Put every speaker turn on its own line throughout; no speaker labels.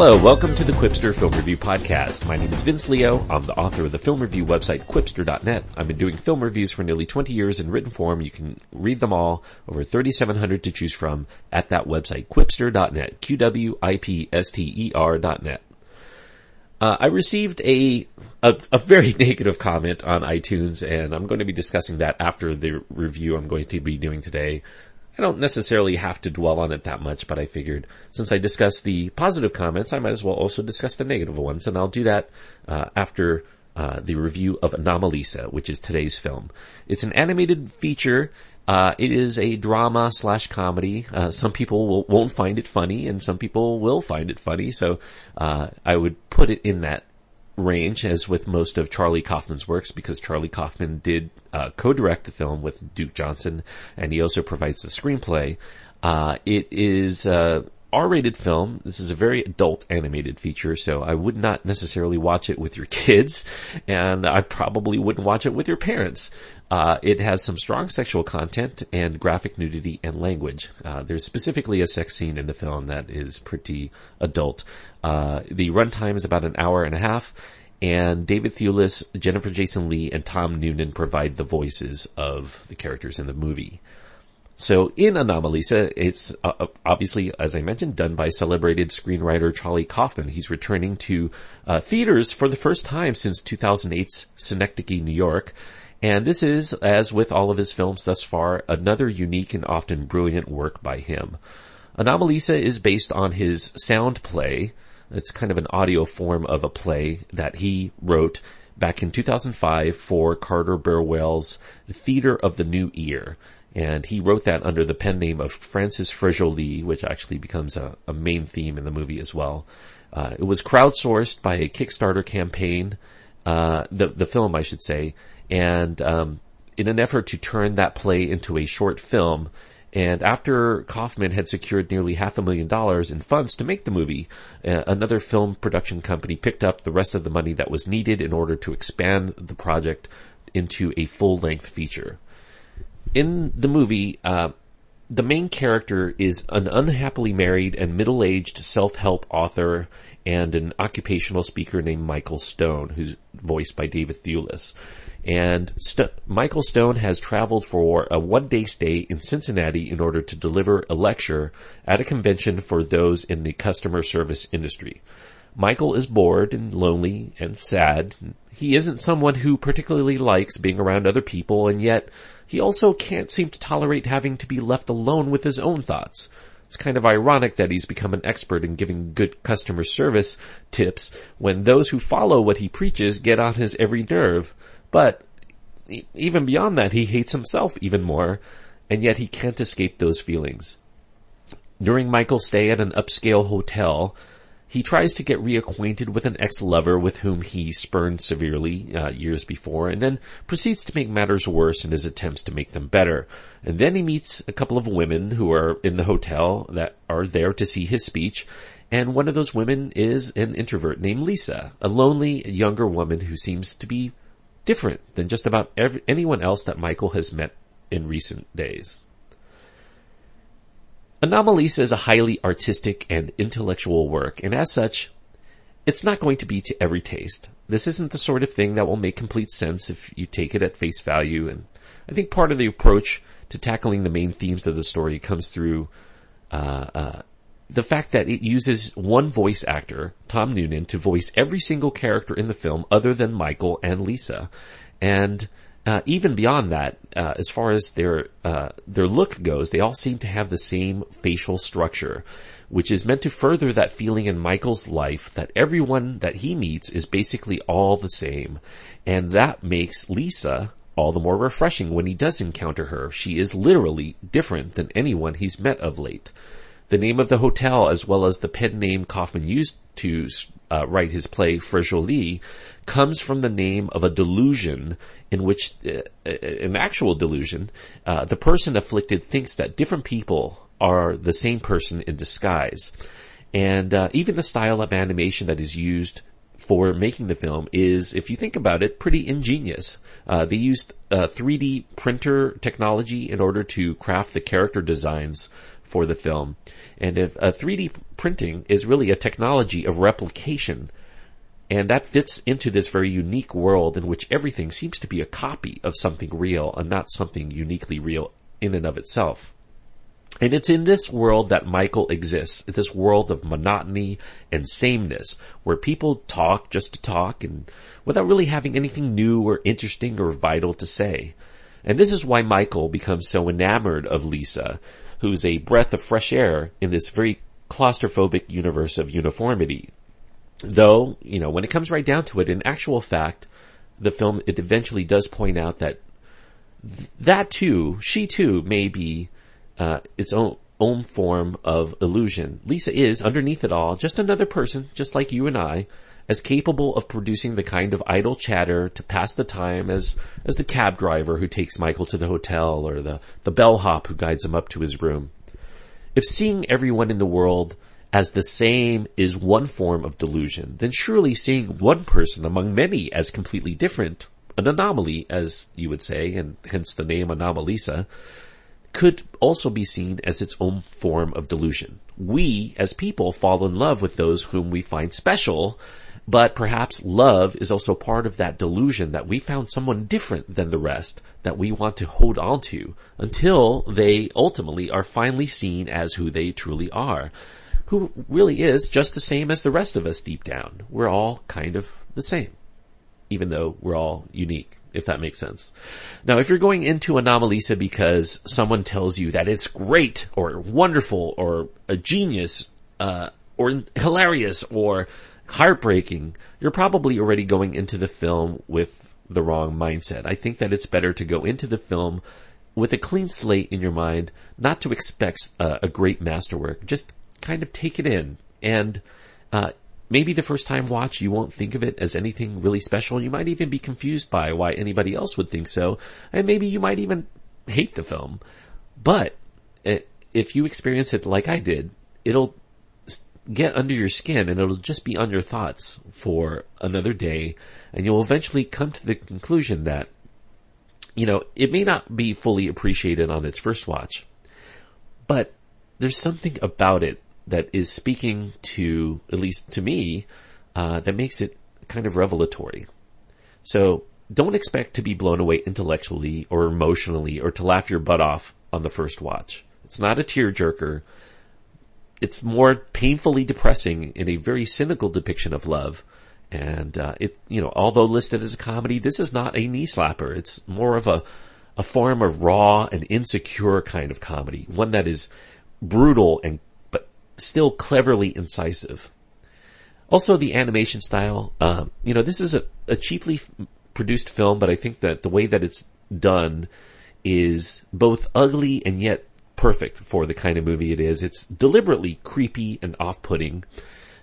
Hello, welcome to the Qwipster Film Review Podcast. My name is Vince Leo. I'm the author of the film review website Qwipster.net. I've been doing film reviews for nearly 20 years in written form. You can read them all, over 3,700 to choose from, at that website, Qwipster.net. Q-W-I-P-S-T-E-R.net. Uh, I received a, a, a very negative comment on iTunes, and I'm going to be discussing that after the review I'm going to be doing today. I don't necessarily have to dwell on it that much, but I figured since I discussed the positive comments, I might as well also discuss the negative ones, and I'll do that uh, after uh, the review of Anomalisa, which is today's film. It's an animated feature. Uh, it is a drama slash comedy. Uh, some people will, won't find it funny, and some people will find it funny. So uh, I would put it in that range as with most of Charlie Kaufman's works because Charlie Kaufman did uh, co-direct the film with Duke Johnson and he also provides the screenplay. Uh, it is a R-rated film. This is a very adult animated feature, so I would not necessarily watch it with your kids and I probably wouldn't watch it with your parents. Uh, it has some strong sexual content and graphic nudity and language. Uh, there's specifically a sex scene in the film that is pretty adult. Uh, the runtime is about an hour and a half, and David Thewlis, Jennifer Jason Leigh, and Tom Noonan provide the voices of the characters in the movie. So in Anomalisa, it's uh, uh, obviously, as I mentioned, done by celebrated screenwriter Charlie Kaufman. He's returning to uh, theaters for the first time since 2008's Synecdoche, New York. And this is, as with all of his films thus far, another unique and often brilliant work by him. Anomalisa is based on his sound play. It's kind of an audio form of a play that he wrote back in 2005 for Carter Burwell's Theater of the New Ear. And he wrote that under the pen name of Francis Fregoli, which actually becomes a, a, main theme in the movie as well. Uh, it was crowdsourced by a Kickstarter campaign, uh, the, the film I should say, and um, in an effort to turn that play into a short film. And after Kaufman had secured nearly half a million dollars in funds to make the movie, uh, another film production company picked up the rest of the money that was needed in order to expand the project into a full-length feature. In the movie, uh, the main character is an unhappily married and middle-aged self-help author and an occupational speaker named Michael Stone, who's voiced by David Thewlis. And St- Michael Stone has traveled for a one day stay in Cincinnati in order to deliver a lecture at a convention for those in the customer service industry. Michael is bored and lonely and sad. He isn't someone who particularly likes being around other people and yet he also can't seem to tolerate having to be left alone with his own thoughts. It's kind of ironic that he's become an expert in giving good customer service tips when those who follow what he preaches get on his every nerve. But even beyond that, he hates himself even more, and yet he can't escape those feelings. During Michael's stay at an upscale hotel, he tries to get reacquainted with an ex-lover with whom he spurned severely uh, years before, and then proceeds to make matters worse in his attempts to make them better. And then he meets a couple of women who are in the hotel that are there to see his speech, and one of those women is an introvert named Lisa, a lonely younger woman who seems to be different than just about every, anyone else that Michael has met in recent days. Anomalisa is a highly artistic and intellectual work, and as such, it's not going to be to every taste. This isn't the sort of thing that will make complete sense if you take it at face value, and I think part of the approach to tackling the main themes of the story comes through uh, uh, the fact that it uses one voice actor, Tom Noonan, to voice every single character in the film other than Michael and Lisa. And uh, even beyond that, uh, as far as their uh, their look goes, they all seem to have the same facial structure, which is meant to further that feeling in Michael's life that everyone that he meets is basically all the same, and that makes Lisa all the more refreshing when he does encounter her. She is literally different than anyone he's met of late. The name of the hotel, as well as the pen name Kaufman used to uh, write his play Fregoli, comes from the name of a delusion in which, uh, an actual delusion, uh, the person afflicted thinks that different people are the same person in disguise. And uh, even the style of animation that is used for making the film is, if you think about it, pretty ingenious. Uh, they used uh, 3D printer technology in order to craft the character designs for the film. And if uh, 3D printing is really a technology of replication, and that fits into this very unique world in which everything seems to be a copy of something real and not something uniquely real in and of itself. And it's in this world that Michael exists, this world of monotony and sameness, where people talk just to talk and without really having anything new or interesting or vital to say. And this is why Michael becomes so enamored of Lisa, who's a breath of fresh air in this very claustrophobic universe of uniformity. Though, you know, when it comes right down to it, in actual fact, the film, it eventually does point out that th- that too, she too may be uh, its own own form of illusion. Lisa is, underneath it all, just another person, just like you and I, as capable of producing the kind of idle chatter to pass the time as as the cab driver who takes Michael to the hotel or the, the bellhop who guides him up to his room. If seeing everyone in the world as the same is one form of delusion, then surely seeing one person among many as completely different, an anomaly, as you would say, and hence the name Anomalisa, could also be seen as its own form of delusion. We, as people, fall in love with those whom we find special, but perhaps love is also part of that delusion that we found someone different than the rest that we want to hold on to until they ultimately are finally seen as who they truly are. Who really is just the same as the rest of us deep down. We're all kind of the same. Even though we're all unique if that makes sense. Now, if you're going into Anomalisa because someone tells you that it's great or wonderful or a genius, uh, or hilarious or heartbreaking, you're probably already going into the film with the wrong mindset. I think that it's better to go into the film with a clean slate in your mind, not to expect uh, a great masterwork. Just kind of take it in and, uh, maybe the first time watch you won't think of it as anything really special. You might even be confused by why anybody else would think so, and maybe you might even hate the film. But eh, if you experience it like I did, it'll get under your skin and it'll just be on your thoughts for another day, and you'll eventually come to the conclusion that you know, it may not be fully appreciated on its first watch, but there's something about it that is speaking to, at least to me, uh, that makes it kind of revelatory. So don't expect to be blown away intellectually or emotionally or to laugh your butt off on the first watch. It's not a tearjerker. It's more painfully depressing in a very cynical depiction of love. And, uh, it, you know, although listed as a comedy, this is not a knee slapper. It's more of a, a form of raw and insecure kind of comedy. One that is brutal and still cleverly incisive. Also, the animation style. Um, you know, this is a, a cheaply produced film, but I think that the way that it's done is both ugly and yet perfect for the kind of movie it is. It's deliberately creepy and off-putting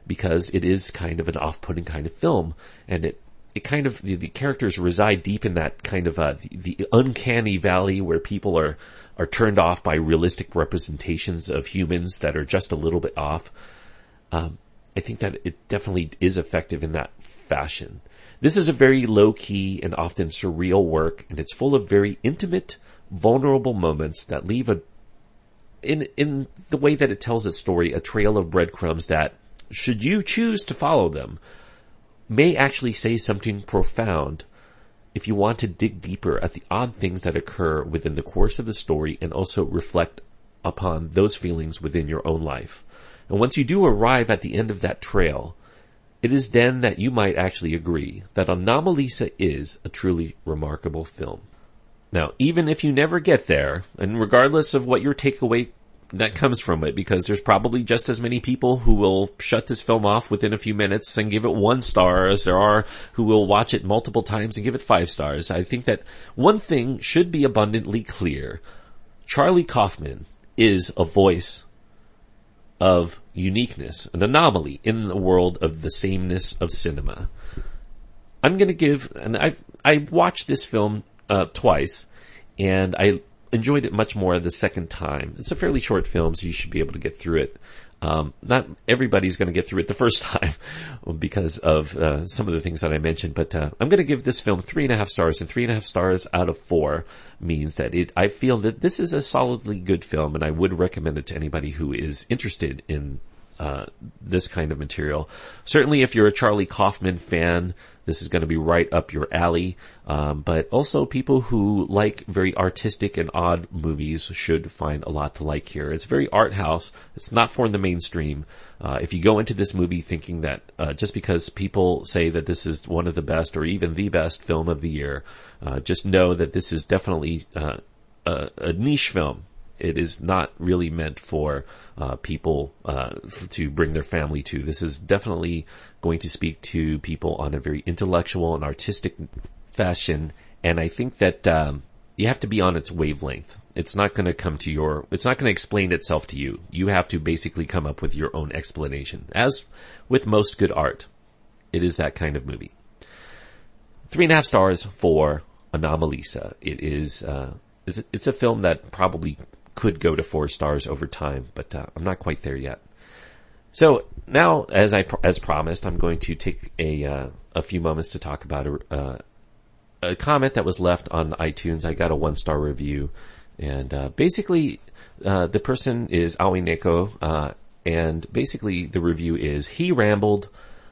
because it is kind of an off-putting kind of film, and it it kind of the, the characters reside deep in that kind of uh, the, the uncanny valley where people are are turned off by realistic representations of humans that are just a little bit off. Um, I think that it definitely is effective in that fashion. This is a very low key and often surreal work, and it's full of very intimate, vulnerable moments that leave a, in, in the way that it tells its story, a trail of breadcrumbs that, should you choose to follow them, may actually say something profound if you want to dig deeper at the odd things that occur within the course of the story and also reflect upon those feelings within your own life. And once you do arrive at the end of that trail, it is then that you might actually agree that Anomalisa is a truly remarkable film. Now, even if you never get there, and regardless of what your takeaway that comes from it because there's probably just as many people who will shut this film off within a few minutes and give it one star as there are who will watch it multiple times and give it five stars. I think that one thing should be abundantly clear. Charlie Kaufman is a voice of uniqueness, an anomaly in the world of the sameness of cinema. I'm gonna give, and I, I watched this film, uh, twice, and I enjoyed it much more the second time. It's a fairly short film, so you should be able to get through it. Um, not everybody's going to get through it the first time because of uh, some of the things that I mentioned, but uh, I'm going to give this film three and a half stars, and three and a half stars out of four means that it. I feel that this is a solidly good film, and I would recommend it to anybody who is interested in uh, this kind of material. Certainly, if you're a Charlie Kaufman fan, this is going to be right up your alley. Um, but also people who like very artistic and odd movies should find a lot to like here. It's very art house. It's not for the mainstream. Uh, if you go into this movie thinking that uh, just because people say that this is one of the best or even the best film of the year, uh, just know that this is definitely uh, a, a niche film it is not really meant for uh, people uh, f- to bring their family to. This is definitely going to speak to people on a very intellectual and artistic fashion, and I think that um, you have to be on its wavelength. It's not going to come to your. It's not going to explain itself to you. You have to basically come up with your own explanation. As with most good art, it is that kind of movie. Three and a half stars for Anomalisa. It is. Uh, it's a film that probably could go to four stars over time, but uh, I'm not quite there yet. So now, as I as promised, I'm going to take a uh, a few moments to talk about a, uh, a comment that was left on iTunes. I got a one star review, and uh, basically, uh, the person is Aoi Neko, uh, and basically the review is he rambled,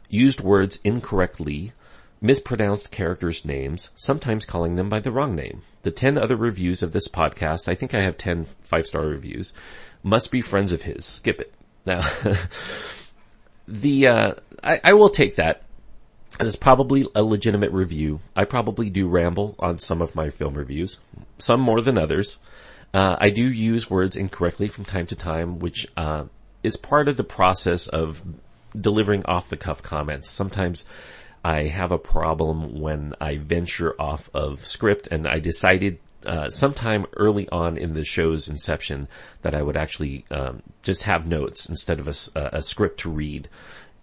used words incorrectly, mispronounced characters' names, sometimes calling them by the wrong name. The 10 other reviews of this podcast, I think I have 10 five star reviews, must be friends of his. Skip it. Now, the, uh, I, I will take that. And it's probably a legitimate review. I probably do ramble on some of my film reviews, some more than others. Uh, I do use words incorrectly from time to time, which uh, is part of the process of delivering off the cuff comments. Sometimes I have a problem when I venture off of script and I decided uh, sometime early on in the show's inception that I would actually um, just have notes instead of a, a, script to read.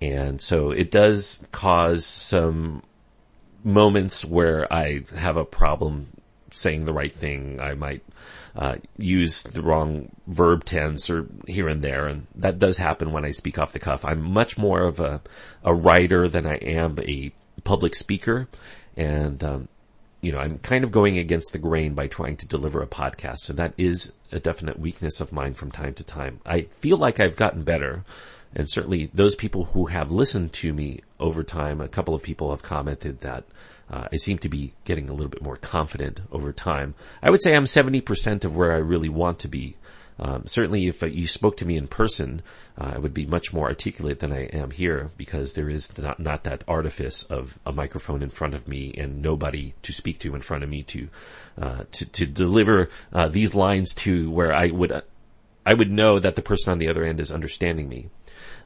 And so it does cause some moments where I have a problem saying the right thing. I might uh, use the wrong verb tense or here and there, and that does happen when I speak off the cuff. I'm much more of a a writer than I am a public speaker, and um, you know I'm kind of going against the grain by trying to deliver a podcast. So that is a definite weakness of mine from time to time. I feel like I've gotten better. And certainly those people who have listened to me over time, a couple of people have commented that uh, I seem to be getting a little bit more confident over time. I would say I'm 70% of where I really want to be. Um, certainly if uh, you spoke to me in person, uh, I would be much more articulate than I am here because there is not, not that artifice of a microphone in front of me and nobody to speak to in front of me to, uh, to, to deliver, uh, these lines to where I would, uh, I would know that the person on the other end is understanding me.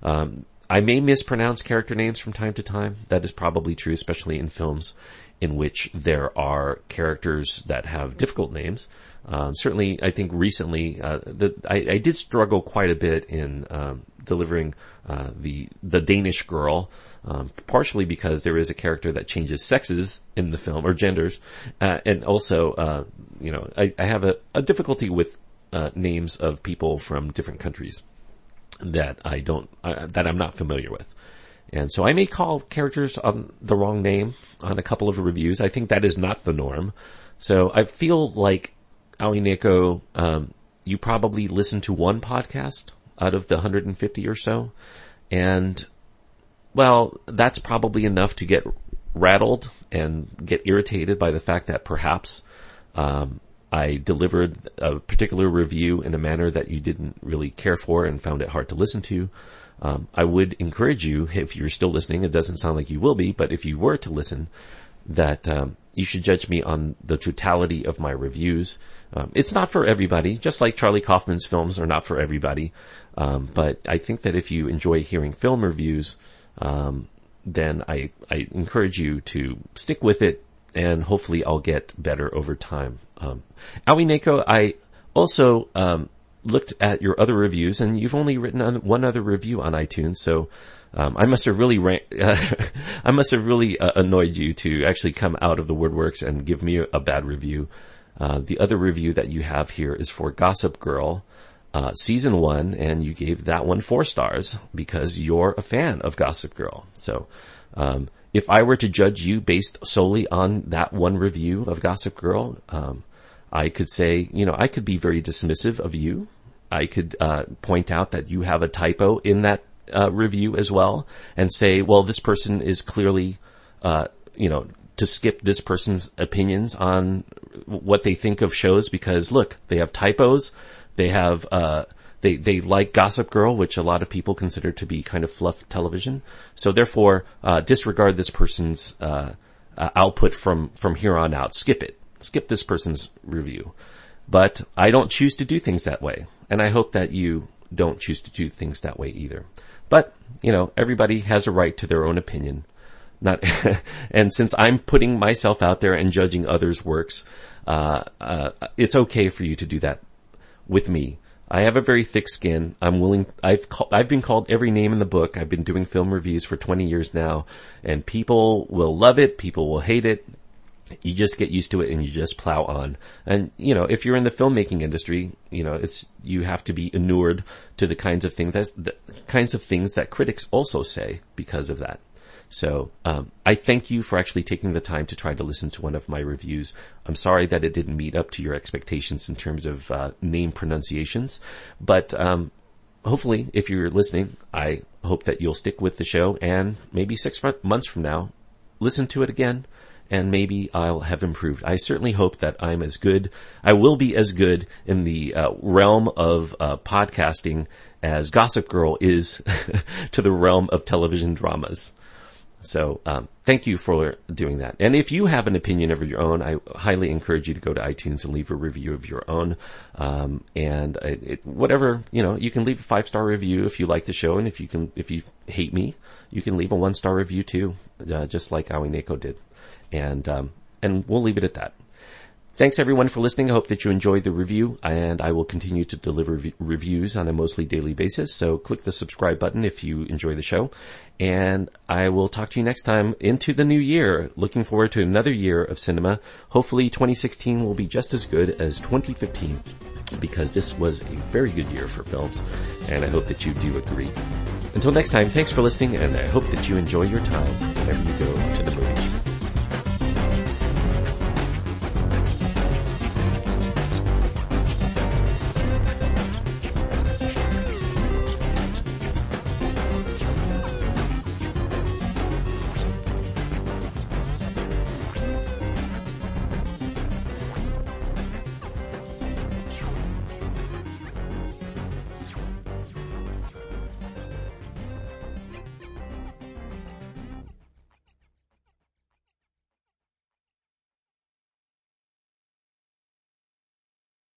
Um, I may mispronounce character names from time to time. That is probably true, especially in films in which there are characters that have difficult names. Um, certainly, I think recently, uh, the, I, I, did struggle quite a bit in um, delivering uh, the the Danish girl, um, partially because there is a character that changes sexes in the film or genders, uh, and also, uh, you know, I, I have a, a, difficulty with uh, names of people from different countries that I don't uh, that I'm not familiar with. And so I may call characters on the wrong name on a couple of reviews. I think that is not the norm. So I feel like Aoi Neko, um, you probably listen to one podcast out of the 150 or so. And, well, that's probably enough to get rattled and get irritated by the fact that perhaps, um, I delivered a particular review in a manner that you didn't really care for and found it hard to listen to. Um, I would encourage you, if you're still listening, it doesn't sound like you will be, but if you were to listen, that um, you should judge me on the totality of my reviews. Um, it's not for everybody, just like Charlie Kaufman's films are not for everybody. Um, but I think that if you enjoy hearing film reviews, um, then I, I encourage you to stick with it and hopefully I'll get better over time. Um, Aoi I also, um, looked at your other reviews and you've only written one other review on iTunes. So, um, I must have really, ran- I must have really uh, annoyed you to actually come out of the woodworks and give me a bad review. Uh, the other review that you have here is for Gossip Girl. uh, season one, and you gave that one four stars because you're a fan of Gossip Girl. So, um, if I were to judge you based solely on that one review of Gossip Girl, um, I could say, you know, I could be very dismissive of you. I could uh, point out that you have a typo in that uh, review as well, and say, well, this person is clearly, uh, you know, to skip this person's opinions on what they think of shows because look, they have typos, they have, uh, they, they like Gossip Girl, which a lot of people consider to be kind of fluff television. So therefore, uh, disregard this person's, uh, uh, output from, from here on out. Skip it. Skip this person's review. But I don't choose to do things that way. And I hope that you don't choose to do things that way either. But, you know, everybody has a right to their own opinion. Not, and since I'm putting myself out there and judging others' works, uh, uh, it's okay for you to do that with me. I have a very thick skin. I'm willing, I've call, I've been called every name in the book. I've been doing film reviews for 20 years now and people will love it. People will hate it. You just get used to it and you just plow on. And, you know, if you're in the filmmaking industry, you know, it's, you have to be inured to the kinds of things that, the kinds of things that critics also say because of that. So um, I thank you for actually taking the time to try to listen to one of my reviews. I'm sorry that it didn't meet up to your expectations in terms of uh, name pronunciations, but um, hopefully, if you're listening, I hope that you'll stick with the show and maybe six months from now, listen to it again. And maybe I'll have improved. I certainly hope that I'm as good. I will be as good in the uh, realm of uh, podcasting as Gossip Girl is to the realm of television dramas. So um, thank you for doing that. And if you have an opinion of your own, I highly encourage you to go to iTunes and leave a review of your own. Um, and it, it, whatever you know, you can leave a five star review if you like the show, and if you can, if you hate me, you can leave a one star review too, uh, just like Aoi Neko did. And um, and we'll leave it at that. Thanks everyone for listening. I hope that you enjoyed the review and I will continue to deliver v- reviews on a mostly daily basis. So click the subscribe button if you enjoy the show and I will talk to you next time into the new year. Looking forward to another year of cinema. Hopefully 2016 will be just as good as 2015 because this was a very good year for films and I hope that you do agree. Until next time, thanks for listening and I hope that you enjoy your time whenever you go to the.